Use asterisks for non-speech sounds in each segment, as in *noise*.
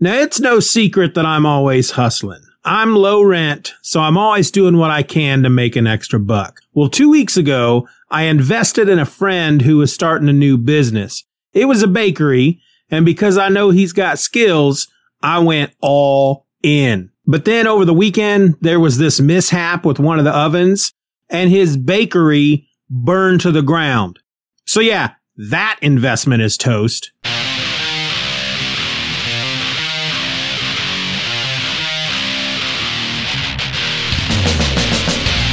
Now, it's no secret that I'm always hustling. I'm low rent, so I'm always doing what I can to make an extra buck. Well, two weeks ago, I invested in a friend who was starting a new business. It was a bakery, and because I know he's got skills, I went all in. But then over the weekend, there was this mishap with one of the ovens, and his bakery burned to the ground. So yeah, that investment is toast.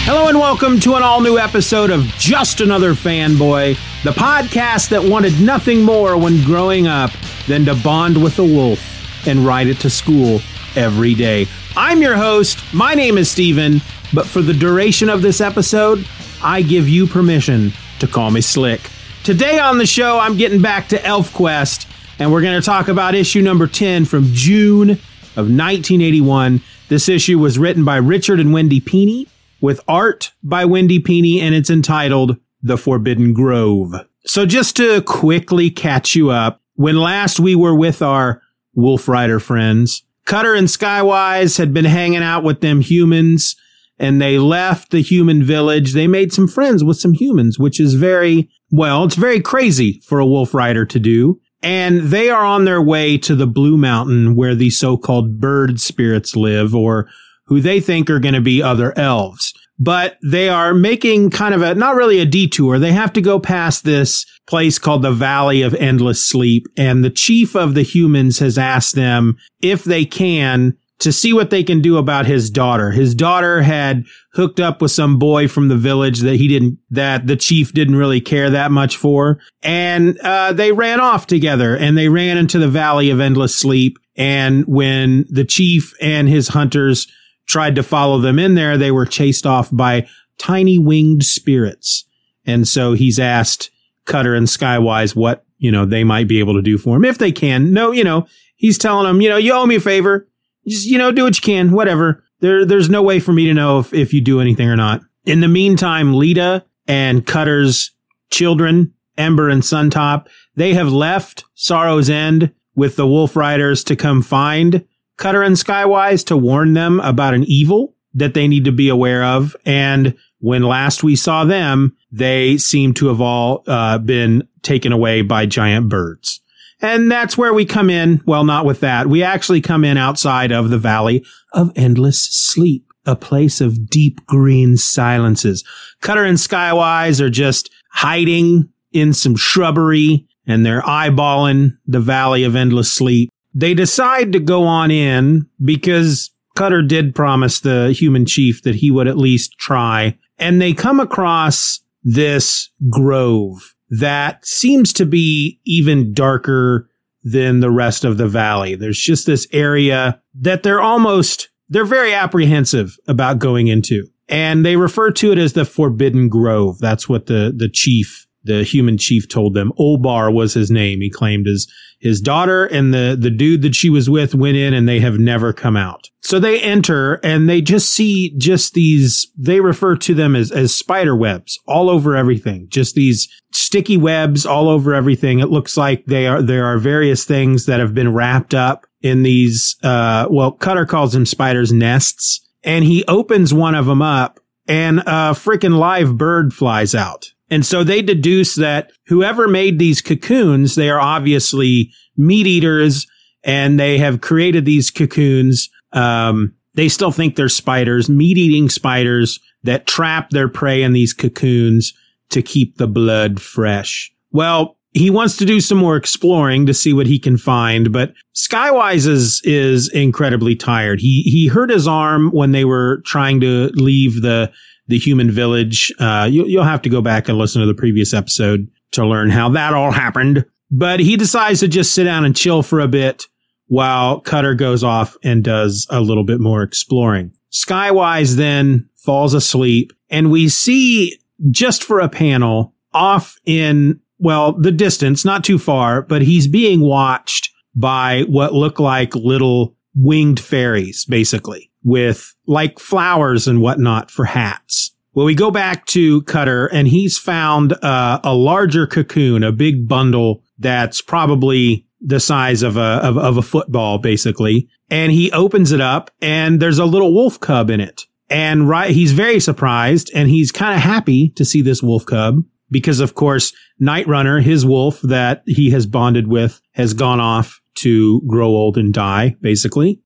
Hello and welcome to an all new episode of Just Another Fanboy, the podcast that wanted nothing more when growing up than to bond with a wolf and ride it to school every day. I'm your host. My name is Steven, but for the duration of this episode, I give you permission to call me Slick. Today on the show, I'm getting back to ElfQuest, and we're going to talk about issue number 10 from June of 1981. This issue was written by Richard and Wendy Pini with art by Wendy Pini, and it's entitled The Forbidden Grove. So just to quickly catch you up, when last we were with our Wolf Rider friends, Cutter and Skywise had been hanging out with them humans and they left the human village. They made some friends with some humans, which is very, well, it's very crazy for a Wolf Rider to do. And they are on their way to the Blue Mountain where the so-called bird spirits live or who they think are going to be other elves. But they are making kind of a, not really a detour. They have to go past this place called the Valley of Endless Sleep. And the chief of the humans has asked them if they can to see what they can do about his daughter. His daughter had hooked up with some boy from the village that he didn't, that the chief didn't really care that much for. And, uh, they ran off together and they ran into the Valley of Endless Sleep. And when the chief and his hunters tried to follow them in there, they were chased off by tiny winged spirits. And so he's asked Cutter and Skywise what, you know, they might be able to do for him if they can. No, you know, he's telling them, you know, you owe me a favor. Just, you know, do what you can, whatever. There, there's no way for me to know if, if you do anything or not. In the meantime, Leetah and Cutter's children, Ember and Suntop, they have left Sorrow's End with the Wolf Riders to come find Cutter and Skywise to warn them about an evil that they need to be aware of. And when last we saw them, they seem to have all uh, been taken away by giant birds. And that's where we come in. Well, not with that. We actually come in outside of the Valley of Endless Sleep, a place of deep green silences. Cutter and Skywise are just hiding in some shrubbery and they're eyeballing the Valley of Endless Sleep. They decide to go on in because Cutter did promise the human chief that he would at least try. And they come across this grove that seems to be even darker than the rest of the valley. There's just this area that they're almost, they're very apprehensive about going into. And they refer to it as the Forbidden Grove. That's what the, the chief the human chief told them Olbar was his name. He claimed his his daughter and the the dude that she was with went in and they have never come out. So they enter and they just see just these they refer to them as as spider webs all over everything. Just these sticky webs all over everything. It looks like they are there are various things that have been wrapped up in these uh well Cutter calls them spiders nests and he opens one of them up and a freaking live bird flies out and so they deduce that whoever made these cocoons, they are obviously meat eaters and they have created these cocoons, um, they still think they're spiders, meat eating spiders that trap their prey in these cocoons to keep the blood fresh. Well, he wants to do some more exploring to see what he can find, but Skywise is is incredibly tired. He he hurt his arm when they were trying to leave the the human village. Uh, you, you'll have to go back and listen to the previous episode to learn how that all happened. But he decides to just sit down and chill for a bit while Cutter goes off and does a little bit more exploring. Skywise then falls asleep and we see just for a panel off in well, the distance, not too far, but he's being watched by what look like little winged fairies, basically, with like flowers and whatnot for hats. Well, we go back to Cutter and he's found uh, a larger cocoon, a big bundle that's probably the size of a, of, of a football, basically. And he opens it up and there's a little wolf cub in it. And right, he's very surprised and he's kind of happy to see this wolf cub because of course, Nightrunner, his wolf that he has bonded with, has gone off to grow old and die, basically.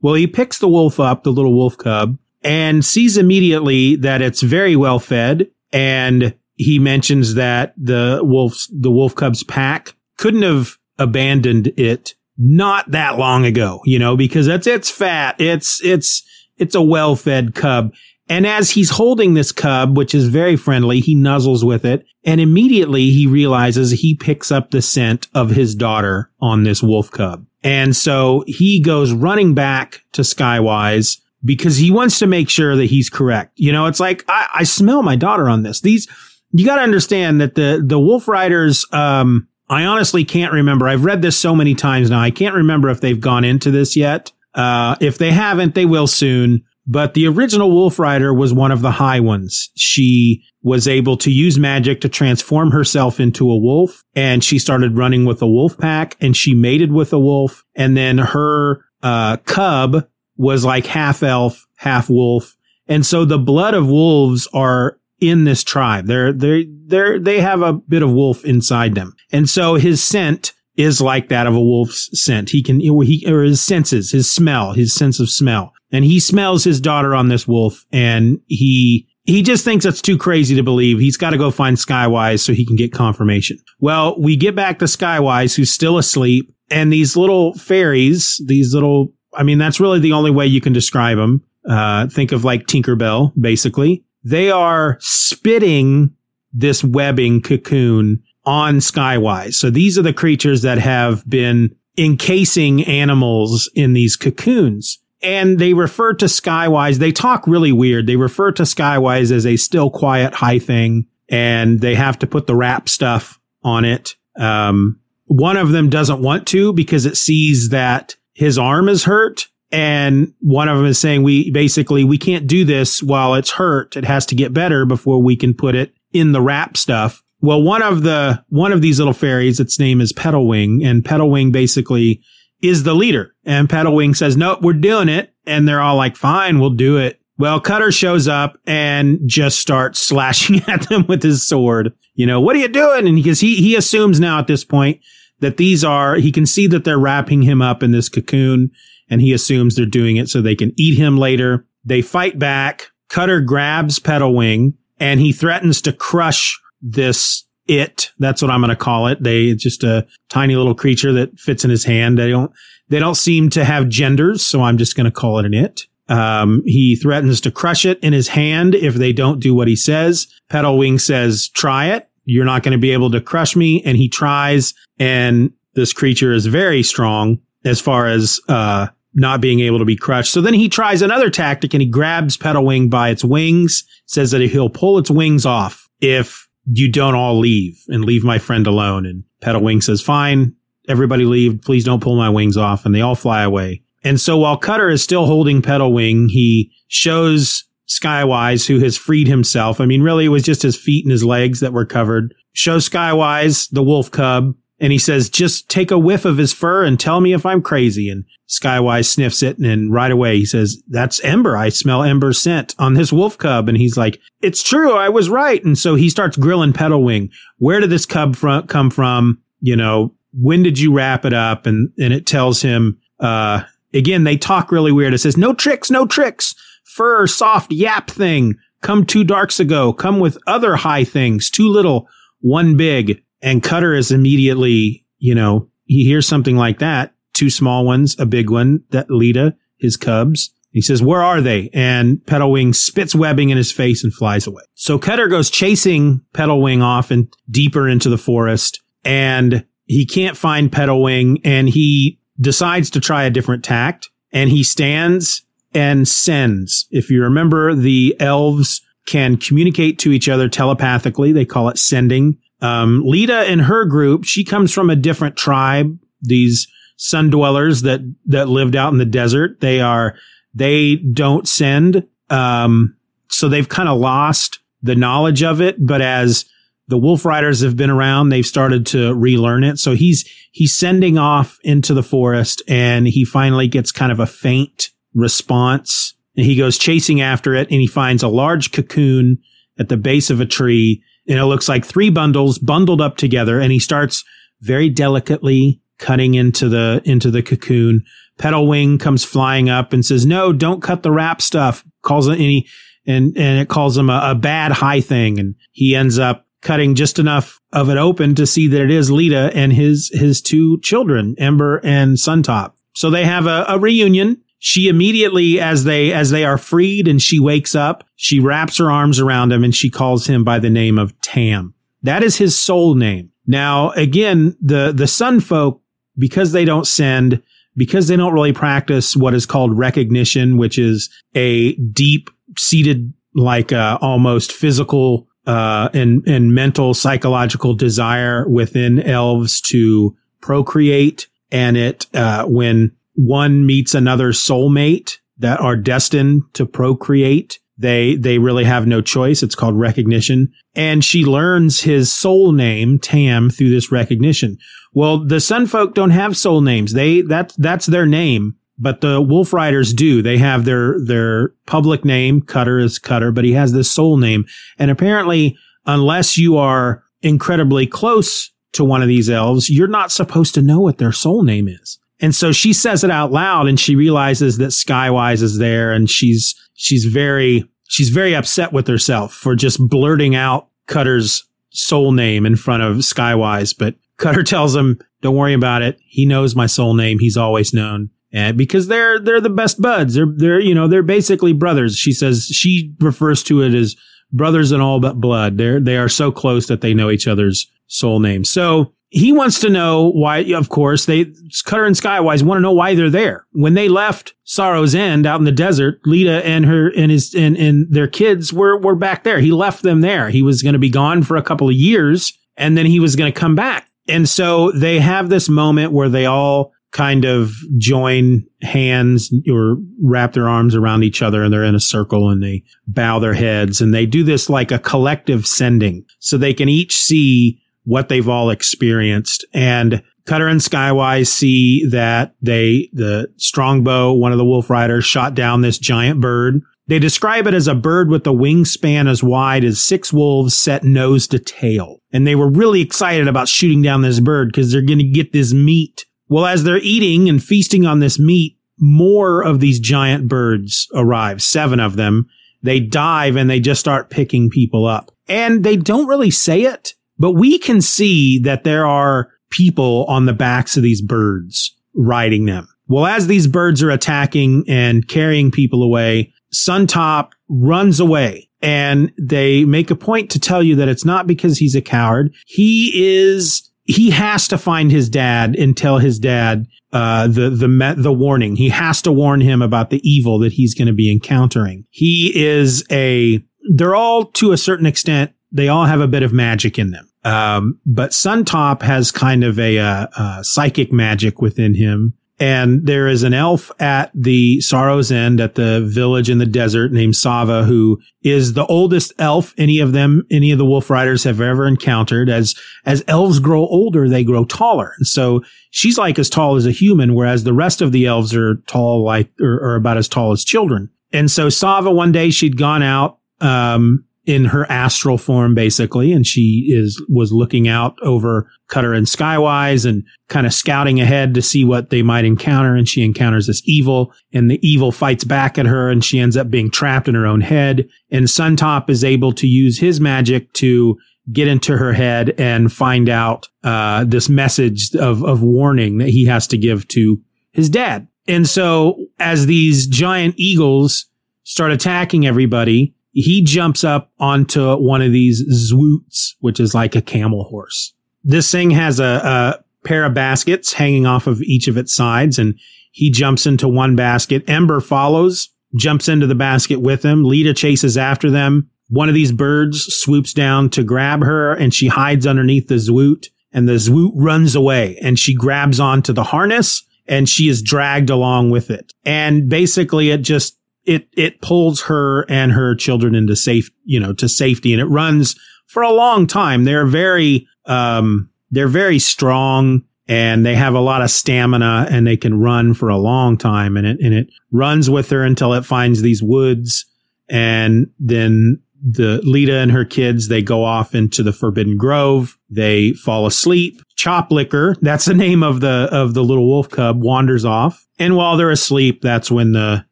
Well, he picks the wolf up, the little wolf cub, and sees immediately that it's very well fed. And he mentions that the wolf's, the wolf cub's pack couldn't have abandoned it not that long ago, you know, because that's, it's fat. It's, it's, it's a well fed cub. And as he's holding this cub, which is very friendly, he nuzzles with it. And immediately he realizes he picks up the scent of his daughter on this wolf cub. And so he goes running back to Skywise because he wants to make sure that he's correct. You know, it's like, I, I smell my daughter on this. These, you got to understand that the, the wolf riders, um, I honestly can't remember. I've read this so many times now. I can't remember if they've gone into this yet. Uh, if they haven't, they will soon. But the original Wolf Rider was one of the high ones. She was able to use magic to transform herself into a wolf and she started running with a wolf pack and she mated with a wolf. And then her, uh, cub was like half elf, half wolf. And so the blood of wolves are in this tribe. They're, they're, they're, they have a bit of wolf inside them. And so his scent is like that of a wolf's scent. He can, he, or his senses, his smell, his sense of smell and he smells his daughter on this wolf and he he just thinks that's too crazy to believe. He's got to go find Skywise so he can get confirmation. Well, we get back to Skywise who's still asleep and these little fairies, these little I mean that's really the only way you can describe them. Uh, think of like Tinkerbell basically. They are spitting this webbing cocoon on Skywise. So these are the creatures that have been encasing animals in these cocoons and they refer to Skywise. They talk really weird. They refer to Skywise as a still quiet high thing and they have to put the wrap stuff on it. Um, one of them doesn't want to because it sees that his arm is hurt. And one of them is saying we basically, we can't do this while it's hurt. It has to get better before we can put it in the wrap stuff. Well, one of the, one of these little fairies, its name is Petalwing and Petalwing basically is the leader. And Petalwing says, nope, we're doing it. And they're all like, fine, we'll do it. Well, Cutter shows up and just starts *laughs* slashing at them with his sword. You know, what are you doing? And because he, he assumes now at this point that these are, he can see that they're wrapping him up in this cocoon and he assumes they're doing it so they can eat him later. They fight back. Cutter grabs Petalwing and he threatens to crush this it. That's what I'm going to call it. They it's just a tiny little creature that fits in his hand. They don't, they don't seem to have genders. So I'm just going to call it an it. Um, he threatens to crush it in his hand if they don't do what he says. Petalwing says, try it. You're not going to be able to crush me. And he tries. And this creature is very strong as far as, uh, not being able to be crushed. So then he tries another tactic and he grabs Petalwing by its wings, says that he'll pull its wings off if you don't all leave and leave my friend alone. And Petalwing says, fine, everybody leave. Please don't pull my wings off. And they all fly away. And so while Cutter is still holding Petalwing, he shows Skywise, who has freed himself. I mean, really, it was just his feet and his legs that were covered. Shows Skywise the wolf cub and he says, just take a whiff of his fur and tell me if I'm crazy. And Skywise sniffs it. And then right away he says, that's Ember. I smell Ember's scent on this wolf cub. And he's like, it's true. I was right. And so he starts grilling Petalwing. Where did this cub come from? You know, when did you wrap it up? And, and it tells him, uh, again, they talk really weird. It says, no tricks, no tricks. Fur, soft yap thing. Come two darks ago. Come with other high things. Too little, one big. And Cutter is immediately, you know, he hears something like that. Two small ones, a big one, that Leetah, his cubs. He says, where are they? And Petalwing spits webbing in his face and flies away. So Cutter goes chasing Petalwing off and deeper into the forest and he can't find Petalwing and he decides to try a different tact and he stands and sends. If you remember, the elves can communicate to each other telepathically. They call it sending. Um, Leetah and her group, she comes from a different tribe. These sun dwellers that, that lived out in the desert. They are, they don't send. Um, so they've kind of lost the knowledge of it. But as the Wolf Riders have been around, they've started to relearn it. So he's, he's sending off into the forest and he finally gets kind of a faint response. And he goes chasing after it and he finds a large cocoon at the base of a tree. And it looks like three bundles bundled up together. And he starts very delicately cutting into the, into the cocoon. Petalwing comes flying up and says, no, don't cut the wrap stuff. Calls it any, and, and it calls him a, a bad high thing. And he ends up cutting just enough of it open to see that it is Leetah and his, his two children, Ember and Suntop. So they have a, a reunion she immediately, as they, as they are freed and she wakes up, she wraps her arms around him and she calls him by the name of Tam. That is his soul name. Now, again, the, the sun folk, because they don't send, because they don't really practice what is called recognition, which is a deep seated, like, uh, almost physical, uh, and, and mental psychological desire within elves to procreate. And it, uh, when one meets another soulmate that are destined to procreate. They, they really have no choice. It's called recognition. And she learns his soul name, Tam, through this recognition. Well, the Sun folk don't have soul names. They, that's, that's their name. But the Wolf Riders do. They have their, their public name. Cutter is Cutter, but he has this soul name. And apparently, unless you are incredibly close to one of these elves, you're not supposed to know what their soul name is. And so she says it out loud and she realizes that Skywise is there and she's, she's very, she's very upset with herself for just blurting out Cutter's soul name in front of Skywise. But Cutter *laughs* tells him, don't worry about it. He knows my soul name. He's always known. And because they're, they're the best buds. They're, they're, you know, they're basically brothers. She says, she refers to it as brothers in all but blood. They're, they are so close that they know each other's soul name. So he wants to know why, of course, they, Cutter and Skywise want to know why they're there. When they left Sorrow's End out in the desert, Leetah and her and his and, and their kids were, were back there. He left them there. He was going to be gone for a couple of years and then he was going to come back. And so they have this moment where they all kind of join hands or wrap their arms around each other and they're in a circle and they bow their heads and they do this like a collective sending so they can each see what they've all experienced. And Cutter and Skywise see that they, the Strongbow, one of the Wolf Riders, shot down this giant bird. They describe it as a bird with a wingspan as wide as six wolves set nose to tail. And they were really excited about shooting down this bird because they're going to get this meat. Well, as they're eating and feasting on this meat, more of these giant birds arrive, seven of them. They dive and they just start picking people up. And they don't really say it, but we can see that there are people on the backs of these birds riding them. Well, as these birds are attacking and carrying people away, Suntop runs away and they make a point to tell you that it's not because he's a coward. He is, he has to find his dad and tell his dad, uh, the, the, the warning. He has to warn him about the evil that he's going to be encountering. He is a, they're all to a certain extent they all have a bit of magic in them. Um, but Suntop has kind of a, uh, uh, psychic magic within him. And there is an elf at the Sorrow's End at the village in the desert named Savah, who is the oldest elf any of them, any of the Wolf Riders have ever encountered. As, as elves grow older, they grow taller. And so she's like as tall as a human, whereas the rest of the elves are tall, like, or, or about as tall as children. And so Savah, one day she'd gone out, um, in her astral form basically and she is was looking out over Cutter and Skywise and kind of scouting ahead to see what they might encounter and she encounters this evil and the evil fights back at her and she ends up being trapped in her own head and Suntop is able to use his magic to get into her head and find out uh, this message of of warning that he has to give to his dad. And so as these giant eagles start attacking everybody, he jumps up onto one of these zwoots, which is like a camel horse. This thing has a, a pair of baskets hanging off of each of its sides, and he jumps into one basket. Ember follows, jumps into the basket with him. Leetah chases after them. One of these birds swoops down to grab her, and she hides underneath the zwoot, and the zwoot runs away, and she grabs onto the harness, and she is dragged along with it. And basically, it just it it pulls her and her children into safe, you know, to safety, and it runs for a long time. They're very um they're very strong and they have a lot of stamina and they can run for a long time and it and it runs with her until it finds these woods and then the Leetah and her kids, they go off into the Forbidden Grove. They fall asleep. Choplicker, that's the name of the of the little wolf cub, wanders off. And while they're asleep, that's when the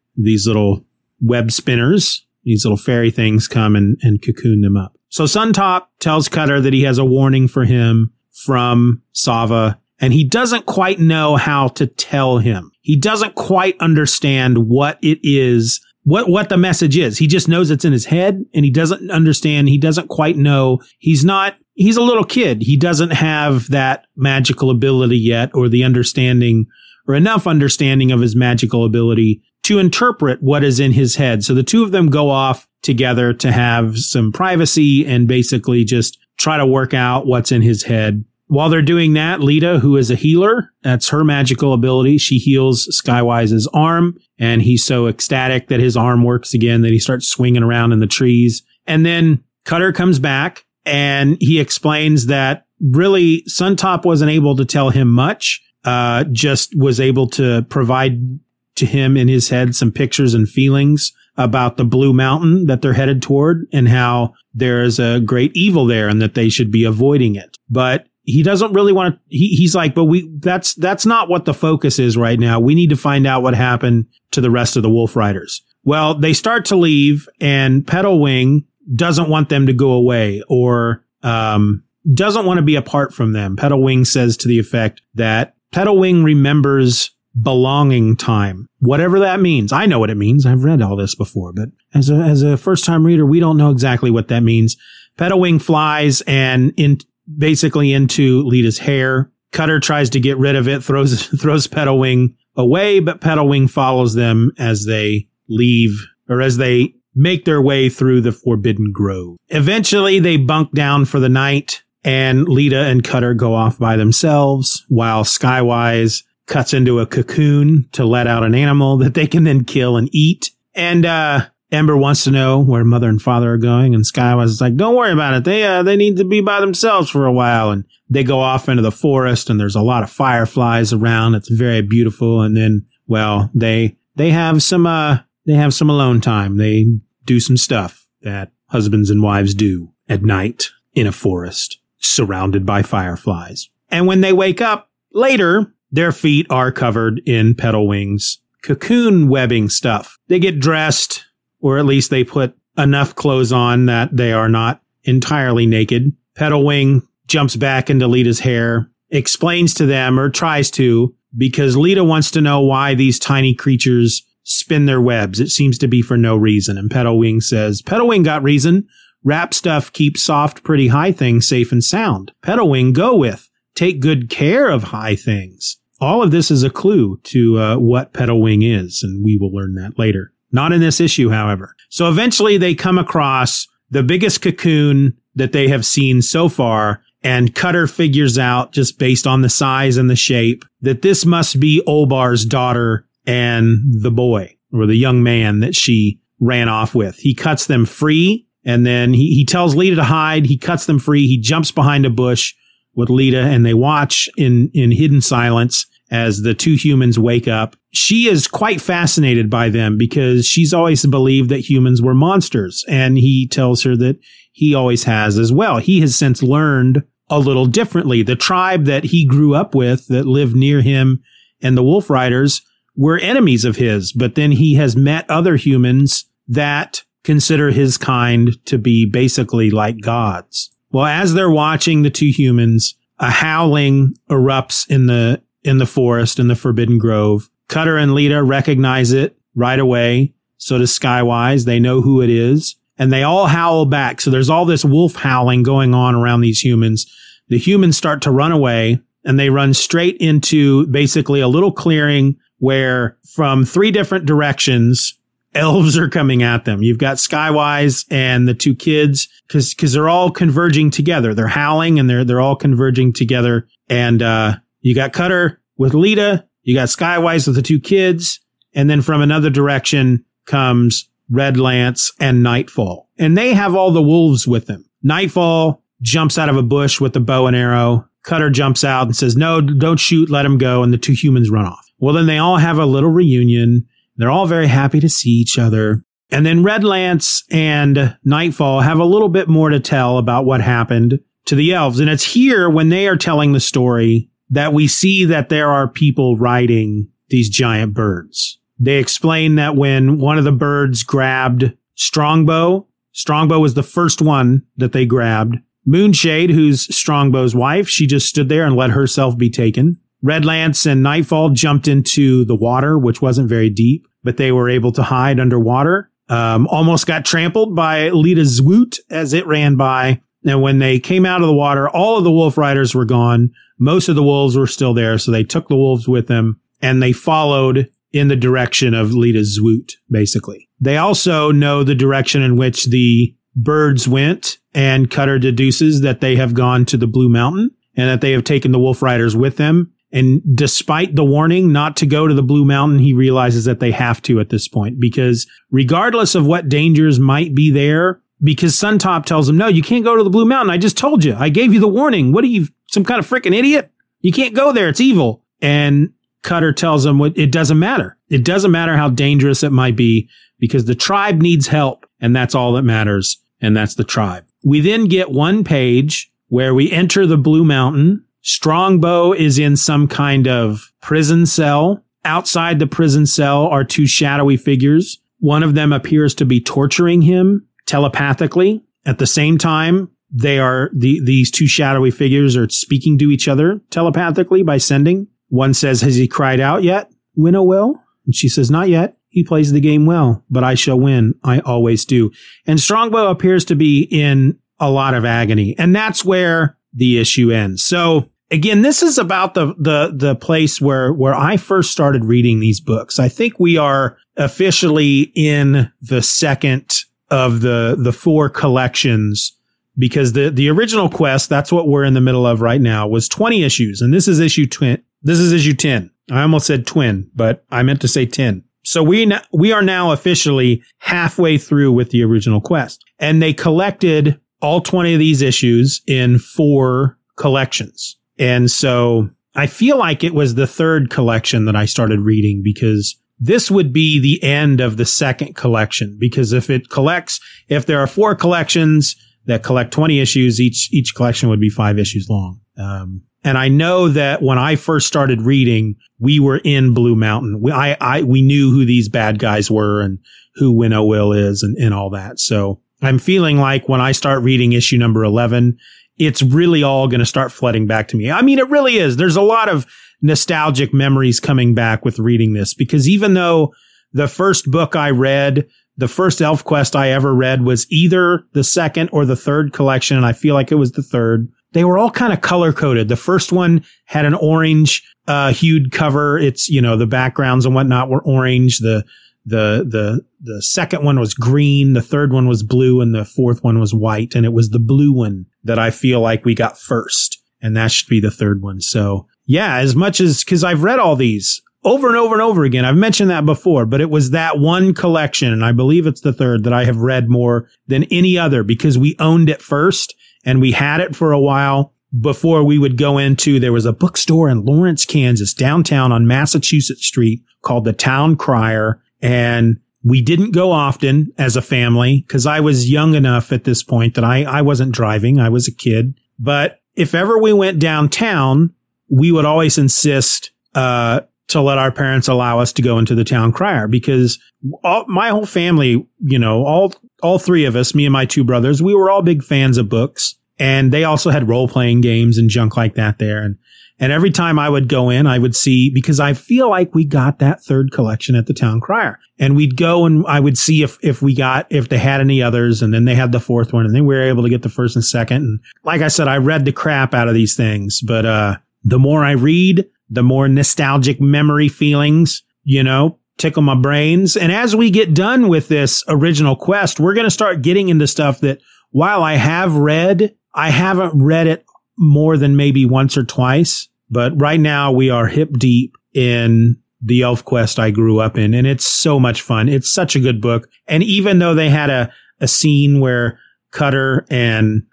these little web spinners, these little fairy things come and, and cocoon them up. So Suntop tells Cutter that he has a warning for him from Savah and he doesn't quite know how to tell him. He doesn't quite understand what it is, what, what the message is. He just knows it's in his head and he doesn't understand. He doesn't quite know. He's not, he's a little kid. He doesn't have that magical ability yet or the understanding or enough understanding of his magical ability to interpret what is in his head. So the two of them go off together to have some privacy and basically just try to work out what's in his head. While they're doing that, Leetah, who is a healer, that's her magical ability. She heals Skywise's arm and he's so ecstatic that his arm works again that he starts swinging around in the trees. And then Cutter comes back and he explains that really Suntop wasn't able to tell him much uh, just was able to provide to him in his head some pictures and feelings about the blue mountain that they're headed toward and how there is a great evil there and that they should be avoiding it. But he doesn't really want to, he, he's like, but we, that's, that's not what the focus is right now. We need to find out what happened to the rest of the wolf riders. Well, they start to leave and Petalwing doesn't want them to go away or, um, doesn't want to be apart from them. Petalwing says to the effect that Petalwing remembers belonging time, whatever that means. I know what it means. I've read all this before, but as a, as a first time reader, we don't know exactly what that means. Petalwing flies and in basically into Leetah's hair. Cutter tries to get rid of it, throws, *laughs* throws Petalwing away, but Petalwing follows them as they leave or as they make their way through the Forbidden Grove. Eventually they bunk down for the night and Leetah and Cutter go off by themselves while Skywise cuts into a cocoon to let out an animal that they can then kill and eat. And, uh, Ember wants to know where mother and father are going, and Skywise is like, "Don't worry about it. They uh, they need to be by themselves for a while." And they go off into the forest, and there's a lot of fireflies around. It's very beautiful. And then, well, they they have some uh they have some alone time. They do some stuff that husbands and wives do at night in a forest surrounded by fireflies. And when they wake up later, their feet are covered in Petalwing's, cocoon webbing stuff. They get dressed, or at least they put enough clothes on that they are not entirely naked. Petalwing jumps back into Leetah's hair, explains to them, or tries to, because Leetah wants to know why these tiny creatures spin their webs. It seems to be for no reason. And Petalwing says, Petalwing got reason. Wrap stuff keeps soft, pretty high things safe and sound. Petalwing go with. Take good care of high things. All of this is a clue to uh, what Petalwing is, and we will learn that later. Not in this issue, however. So eventually they come across the biggest cocoon that they have seen so far, and Cutter figures out, just based on the size and the shape, that this must be Olbar's daughter and the boy, or the young man that she ran off with. He cuts them free and then he, he tells Leetah to hide. He cuts them free. He jumps behind a bush with Leetah and they watch in, in hidden silence as the two humans wake up. She is quite fascinated by them because she's always believed that humans were monsters. And he tells her that he always has as well. He has since learned a little differently. The tribe that he grew up with that lived near him and the Wolf Riders were enemies of his, but then he has met other humans that consider his kind to be basically like gods. Well, as they're watching the two humans, a howling erupts in the in the forest in the Forbidden Grove. Cutter and Leetah recognize it right away. So does Skywise. They know who it is and they all howl back. So there's all this wolf howling going on around these humans. The humans start to run away and they run straight into basically a little clearing where from three different directions, elves are coming at them. You've got Skywise and the two kids because because they're all converging together. They're howling and they're they're all converging together. And uh, you got Cutter with Leetah. You got Skywise with the two kids, and then from another direction comes Redlance and Nightfall, and they have all the wolves with them. Nightfall jumps out of a bush with a bow and arrow. Cutter jumps out and says, "No, don't shoot. Let him go." And the two humans run off. Well, then they all have a little reunion. They're all very happy to see each other. And then Redlance and Nightfall have a little bit more to tell about what happened to the elves. And it's here when they are telling the story that we see that there are people riding these giant birds. They explain that when one of the birds grabbed Strongbow, Strongbow was the first one that they grabbed. Moonshade, who's Strongbow's wife, she just stood there and let herself be taken. Redlance and Nightfall jumped into the water, which wasn't very deep, but they were able to hide underwater. Um, almost got trampled by Leetah's Zwoot as it ran by. And when they came out of the water, all of the wolf riders were gone. Most of the wolves were still there. So they took the wolves with them and they followed in the direction of Leetah's Zwoot, basically. They also know the direction in which the birds went and Cutter deduces that they have gone to the Blue Mountain and that they have taken the wolf riders with them. And despite the warning not to go to the Blue Mountain, he realizes that they have to at this point because regardless of what dangers might be there, because Suntop tells him, no, you can't go to the Blue Mountain. I just told you. I gave you the warning. What are you, some kind of freaking idiot? You can't go there. It's evil. And Cutter tells him it doesn't matter. It doesn't matter how dangerous it might be because the tribe needs help. And that's all that matters. And that's the tribe. We then get one page where we enter the Blue Mountain Strongbow is in some kind of prison cell. Outside the prison cell are two shadowy figures. One of them appears to be torturing him telepathically. At the same time, they are the, these two shadowy figures are speaking to each other telepathically by sending. One says, has he cried out yet? Winnowill? And she says, not yet. He plays the game well, but I shall win. I always do. And Strongbow appears to be in a lot of agony. And that's where the issue ends. So again, this is about the, the, the place where, where I first started reading these books. I think we are officially in the second of the, the four collections because the, the original quest, that's what we're in the middle of right now was 20 issues. And this is issue twin. This is issue 10. I almost said twin, but I meant to say 10. So we, we are now officially halfway through with the original quest and they collected all 20 of these issues in four collections. And so I feel like it was the third collection that I started reading because this would be the end of the second collection. Because if it collects, if there are four collections that collect 20 issues, each, each collection would be five issues long. Um, and I know that when I first started reading, we were in Blue Mountain. We, I, I, we knew who these bad guys were and who Winnowill is and, and all that. So I'm feeling like when I start reading issue number 11, it's really all going to start flooding back to me. I mean, it really is. There's a lot of nostalgic memories coming back with reading this because even though the first book I read, the first ElfQuest I ever read was either the second or the third collection, and I feel like it was the third. They were all kind of color coded. The first one had an orange uh, hued cover. It's you know the backgrounds and whatnot were orange. The the the the second one was green, the third one was blue, and the fourth one was white. And it was the blue one that I feel like we got first. And that should be the third one. So yeah, as much as, cause I've read all these over and over and over again. I've mentioned that before, but it was that one collection. And I believe it's the third that I have read more than any other because we owned it first and we had it for a while. before we would go into, there was a bookstore in Lawrence, Kansas, downtown on Massachusetts Street called the Town Crier. And we didn't go often as a family because I was young enough at this point that I, I wasn't driving. I was a kid. But if ever we went downtown, we would always insist, uh, to let our parents allow us to go into the town crier because all, my whole family, you know, all, all three of us, me and my two brothers, we were all big fans of books and they also had role playing games and junk like that there. And, and every time I would go in, I would see, because I feel like we got that third collection at the town crier and we'd go and I would see if, if we got, if they had any others and then they had the fourth one and then we were able to get the first and second. And like I said, I read the crap out of these things, but, uh, the more I read, the more nostalgic memory feelings, you know, tickle my brains. And as we get done with this original quest, we're going to start getting into stuff that while I have read, I haven't read it more than maybe once or twice. But right now we are hip deep in the ElfQuest I grew up in. And it's so much fun. It's such a good book. And even though they had a, a scene where Cutter and,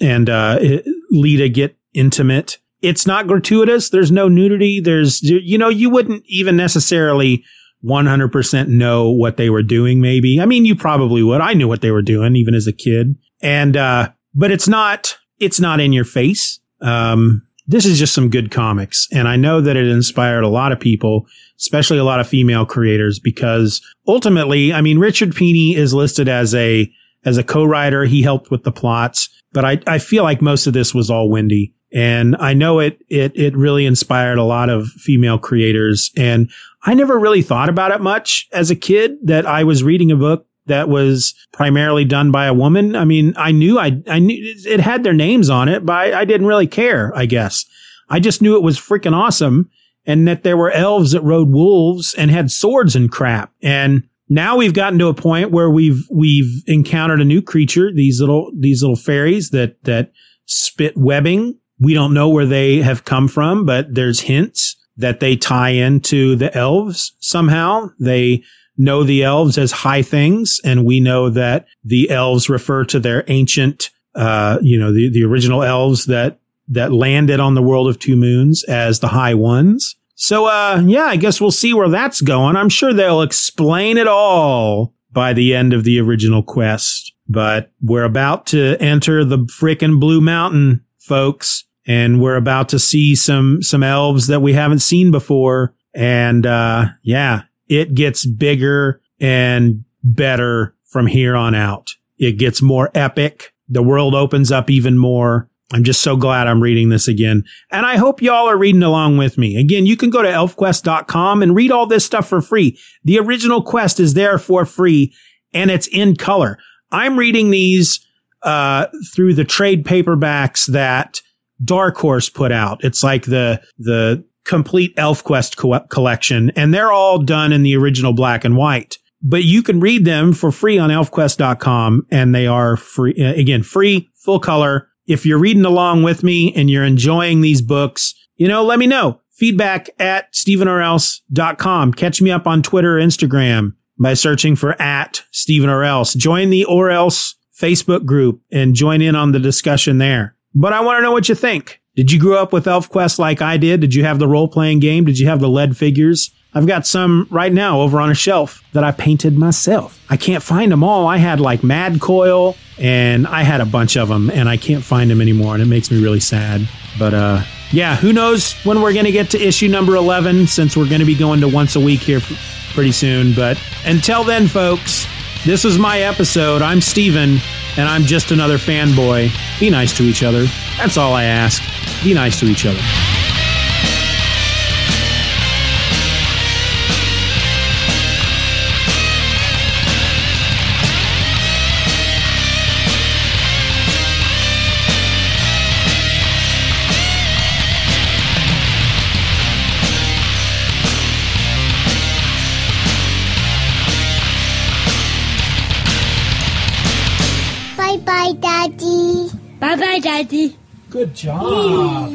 and, uh, Leetah get intimate, it's not gratuitous. There's no nudity. There's, you know, you wouldn't even necessarily 100% know what they were doing, maybe. I mean, you probably would. I knew what they were doing even as a kid. And, uh, but it's not, it's not in your face. Um, this is just some good comics. And I know that it inspired a lot of people, especially a lot of female creators, because ultimately, I mean, Richard Pini is listed as a, as a co-writer. He helped with the plots, but I, I feel like most of this was all Wendy. And I know it, it, it really inspired a lot of female creators. And I never really thought about it much as a kid that I was reading a book that was primarily done by a woman. I mean, I knew I, I knew it had their names on it, but I, I didn't really care, I guess. I just knew it was freaking awesome and that there were elves that rode wolves and had swords and crap. And now we've gotten to a point where we've, we've encountered a new creature, these little, these little fairies that, that spit webbing we don't know where they have come from, but there's hints that they tie into the elves somehow. They know the elves as high things, and we know that the elves refer to their ancient, uh, you know, the, the original elves that that landed on the world of two moons as the high ones. So, uh, yeah, I guess we'll see where that's going. I'm sure they'll explain it all by the end of the original quest. But we're about to enter the frickin' Blue Mountain, folks and we're about to see some some elves that we haven't seen before. And uh, yeah, it gets bigger and better from here on out. It gets more epic. The world opens up even more. I'm just so glad I'm reading this again. And I hope y'all are reading along with me. Again, you can go to elfquest.com and read all this stuff for free. The original quest is there for free and it's in color. I'm reading these uh, through the trade paperbacks that Dark Horse put out. It's like the, the complete ElfQuest co- collection and they're all done in the original black and white. But you can read them for free on elfquest.com and they are free, uh, again, free, full color. If you're reading along with me and you're enjoying these books, you know, let me know. Feedback at stephenorelse.com. Catch me up on Twitter or Instagram by searching for at Stephen or else. Join the or else Facebook group and join in on the discussion there. But I want to know what you think. Did you grow up with ElfQuest like I did? Did you have the role playing game? Did you have the lead figures? I've got some right now over on a shelf that I painted myself. I can't find them all. I had like Madcoil and I had a bunch of them and I can't find them anymore and it makes me really sad. But uh yeah, who knows when we're going to get to issue number 11 since we're going to be going to once a week here pretty soon. But until then, folks, this is my episode. I'm Steven, and I'm just another fanboy. Be nice to each other. That's all I ask. Be nice to each other. Bye, Daddy. Good job.